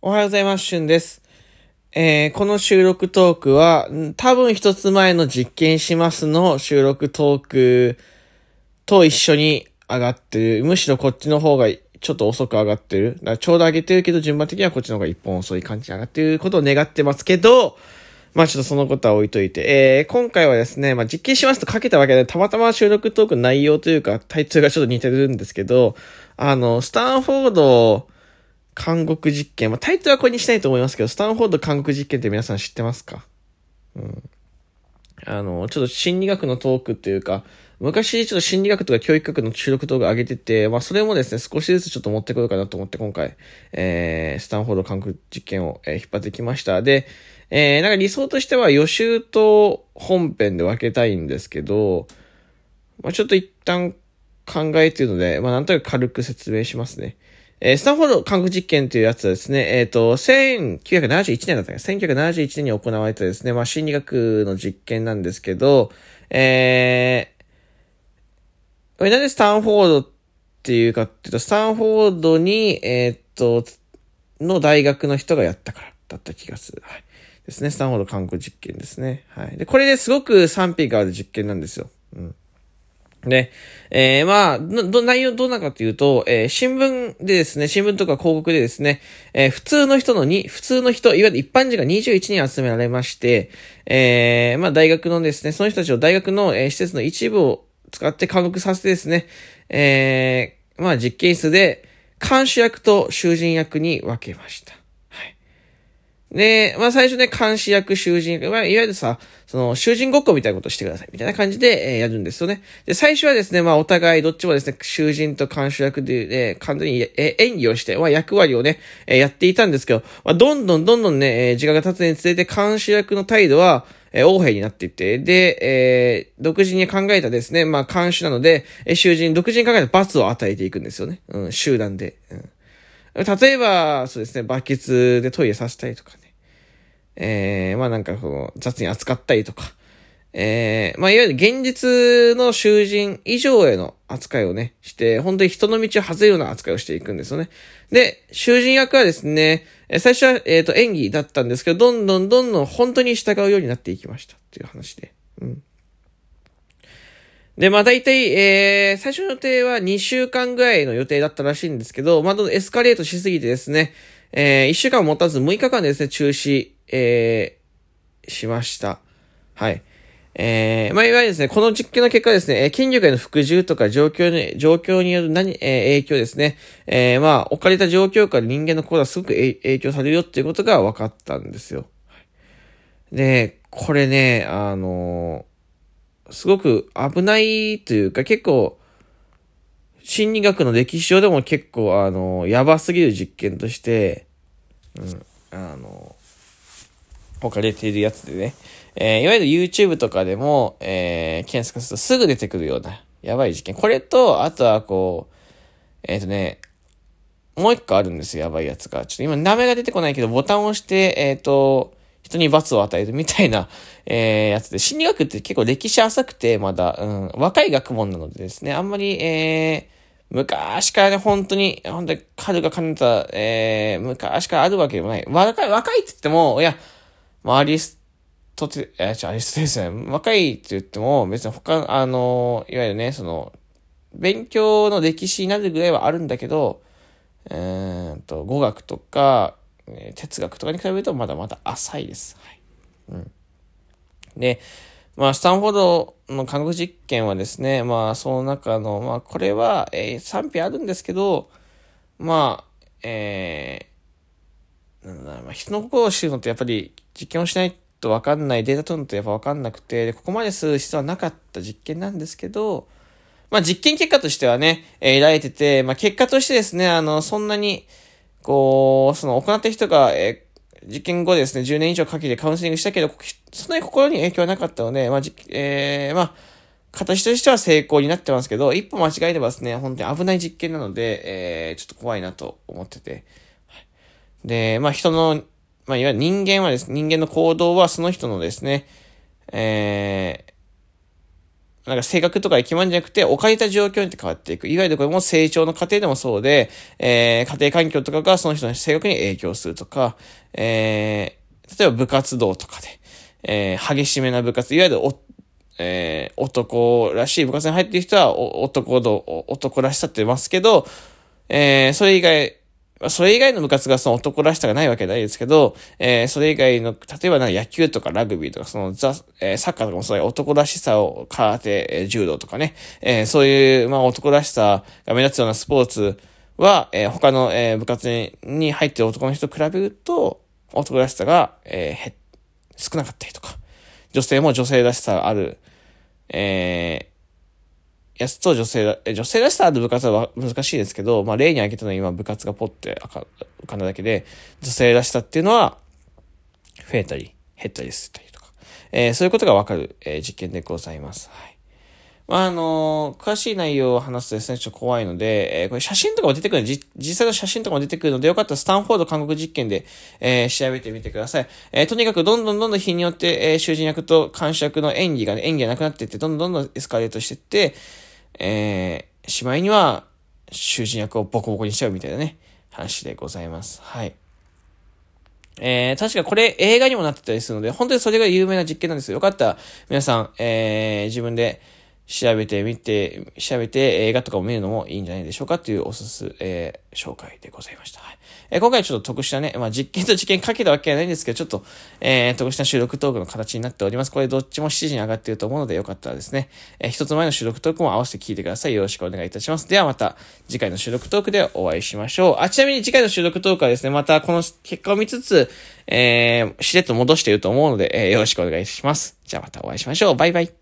おはようございます。しゅんです。えー、この収録トークは、多分一つ前の実験しますの収録トークと一緒に上がってる。むしろこっちの方がちょっと遅く上がってる。だからちょうど上げてるけど、順番的にはこっちの方が一本遅い感じに上がってることを願ってますけど、まあちょっとそのことは置いといて、えー、今回はですね、まあ実験しますとかけたわけで、たまたま収録トーク内容というか、タイトルがちょっと似てるんですけど、あの、スタンフォード、韓国実験。まあ、タイトルはこれにしたいと思いますけど、スタンフォード韓国実験って皆さん知ってますか？うん。あの、ちょっと心理学のトークっていうか、昔ちょっと心理学とか教育学の収録動画上げてて、まあそれもですね、少しずつちょっと持ってこようかなと思って今回、えー、スタンフォード韓国実験を、えー、引っ張ってきました。で、えー、なんか理想としては予習と本編で分けたいんですけど、まあちょっと一旦考えているので、まあなんとなく軽く説明しますね。えー、スタンフォード科学実験というやつはですね、えっ、ー、と、1971年だったか1971年に行われたですね、まあ、心理学の実験なんですけど、えー、なんでスタンフォードっていうかっていうと、スタンフォードに、えっ、と、の大学の人がやったからだった気がする。はい。ですね。スタンフォード科学実験ですね。はい。で、これですごく賛否がある実験なんですよ。うん。で、えー、まあ、ど、内容どうなかというと、えー、新聞でですね、新聞とか広告でですね、えー、普通の人のに、普通の人、いわゆる一般人が21人集められまして、えー、まあ、大学のですね、その人たちを大学の、えー、施設の一部を使って科学させてですね、えー、まあ、実験室で、監視役と囚人役に分けました。で、まあ最初ね、監視役、囚人役、まあいわゆるさ、その、囚人ごっこみたいなことしてください、みたいな感じで、えー、やるんですよね。で、最初はですね、まあお互いどっちもですね、囚人と監視役で、えー、完全に、えー、演技をして、まあ役割をね、えー、やっていたんですけど、まあどんどんどんどんね、えー、時間が経つにつれて監視役の態度は、えー、横兵になっていって、で、えー、独自に考えたですね、まあ監視なので、え、囚人、独自に考えた罰を与えていくんですよね。うん、集団で。うん例えば、そうですね、バケツでトイレさせたりとかね。えー、まあなんかこう、雑に扱ったりとか、えー、まあいわゆる現実の囚人以上への扱いをね、して、本当に人の道を外れるような扱いをしていくんですよね。で、囚人役はですね、最初は、えっ、ー、と、演技だったんですけど、どんどんどんどん本当に従うようになっていきましたっていう話で。うん。で、まあ大体、えー、最初の予定は2週間ぐらいの予定だったらしいんですけど、まあどんどんエスカレートしすぎてですね、えー、1週間持たず6日間でですね、中止、えー、しました。はい。えー、まあ、いわゆるですね、この実験の結果ですねえ、筋力への服従とか状況に、状況による何、えー、影響ですね。えー、まあ、置かれた状況から人間の心はすごく影響されるよっていうことが分かったんですよ。で、これね、あのー、すごく危ないというか、結構、心理学の歴史上でも結構、あのー、やばすぎる実験として、うん、あの置かれているやつでね、えー、いわゆる YouTube とかでも、えー、検索するとすぐ出てくるような、やばい事件。これと、あとはこう、えっ、ー、とね、もう一個あるんですよ、やばいやつが。ちょっと今名前が出てこないけど、ボタンを押して、えっ、ー、と、人に罰を与えるみたいな、えー、やつで、心理学って結構歴史浅くて、まだ、うん、若い学問なのでですね、あんまり、えー、昔からね、本当に、本当に彼が兼ねた、えー、昔からあるわけでもない。若い、若いって言っても、いや、まあ、アリストテ、え、じゃアリストテですね。若いって言っても、別に他、あの、いわゆるね、その、勉強の歴史になるぐらいはあるんだけど、えーと、語学とか、哲学とかに比べるとまだまだ浅いです。はい。うん。で、まあ、スタンフォードの科学実験はですね、まあ、その中の、まあ、これは、えー、賛否あるんですけど、まあ、えー、なんだまあ、人の心を知るのってやっぱり実験をしないとわかんない、データ取るのとやっぱわかんなくて、ここまでする必要はなかった実験なんですけど、まあ実験結果としてはね、えー、得られてて、まあ結果としてですね、あの、そんなに、こう、その行った人が、えー、実験後ですね、10年以上かけてカウンセリングしたけど、そんなに心に影響はなかったので、まあ、じえー、まあ、形としては成功になってますけど、一歩間違えればですね、本当に危ない実験なので、えー、ちょっと怖いなと思ってて。で、まあ人のまあ、いわゆる人間はですね、人間の行動はその人のですね、えなんか性格とか決まるんじゃなくて、置かれた状況に変わっていく。いわゆるこれも成長の過程でもそうで、えー、家庭環境とかがその人の性格に影響するとか、えー、例えば部活動とかで、えー、激しめな部活、いわゆるお、えー、男らしい部活に入ってる人は、男ど、男らしさって言いますけど、えー、それ以外、それ以外の部活がその男らしさがないわけないですけど、えー、それ以外の、例えば野球とかラグビーとか、そのザ、えー、サッカーとかもそういう男らしさを、空手、えー、柔道とかね、えー、そういう、まあ男らしさが目立つようなスポーツは、えー、他の、えー、部活にに入ってる男の人と比べると、男らしさが、えー、少なかったりとか、女性も女性らしさがある、えー、やつと女性ら、女性らしさある部活は難しいですけど、まあ例に挙げたのは今部活がポッて浮かんだだけで、女性らしさっていうのは、増えたり、減ったりすったりとか、えー、そういうことがわかる、えー、実験でございます。はい。まあ、あの詳しい内容を話すとですね、ちょっと怖いので、えー、これ写真とかも出てくる実際の写真とかも出てくるので、よかったらスタンフォード韓国実験で、えー、調べてみてください。えー、とにかくどんどんどんどん日によって、えー、囚人役と監視役の演技がね、演技がなくなっていって、どんどんどんどんエスカレートしていって、えー、しまいには、囚人役をボコボコにしちゃうみたいなね、話でございます。はい。えー、確かこれ映画にもなってたりするので、本当にそれが有名な実験なんですよ。よかったら、皆さん、えー、自分で、調べてみて、調べて映画とかを見るのもいいんじゃないでしょうかっていうおすす、えー、紹介でございました。はいえー、今回ちょっと特殊なね、まあ実験と実験かけたわけじゃないんですけど、ちょっと、えー、特殊な収録トークの形になっております。これどっちも7時に上がっていると思うのでよかったらですね、えー、一つ前の収録トークも合わせて聞いてください。よろしくお願いいたします。ではまた次回の収録トークでお会いしましょう。あ、ちなみに次回の収録トークはですね、またこの結果を見つつ、えー、しれっと戻していると思うので、えー、よろしくお願いします。じゃあまたお会いしましょう。バイバイ。